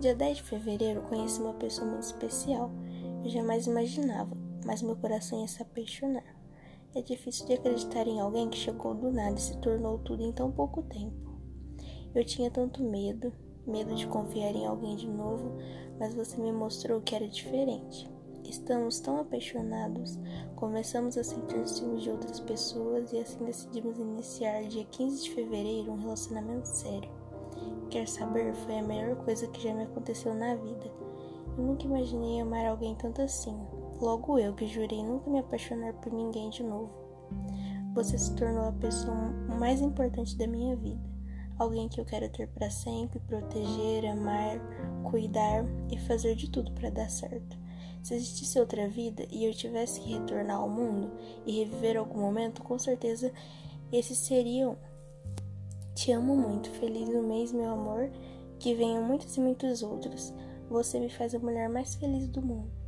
Dia 10 de fevereiro conheci uma pessoa muito especial. Eu jamais imaginava, mas meu coração ia se apaixonar. É difícil de acreditar em alguém que chegou do nada e se tornou tudo em tão pouco tempo. Eu tinha tanto medo, medo de confiar em alguém de novo, mas você me mostrou que era diferente. Estamos tão apaixonados, começamos a sentir ciúmes de outras pessoas e assim decidimos iniciar dia 15 de fevereiro um relacionamento sério. Quer saber? Foi a melhor coisa que já me aconteceu na vida. Eu nunca imaginei amar alguém tanto assim. Logo eu, que jurei nunca me apaixonar por ninguém de novo. Você se tornou a pessoa mais importante da minha vida. Alguém que eu quero ter para sempre, proteger, amar, cuidar e fazer de tudo para dar certo. Se existisse outra vida e eu tivesse que retornar ao mundo e reviver algum momento, com certeza esses seriam. Te amo muito, feliz no mês, meu amor, que venham muitos e muitos outros. Você me faz a mulher mais feliz do mundo.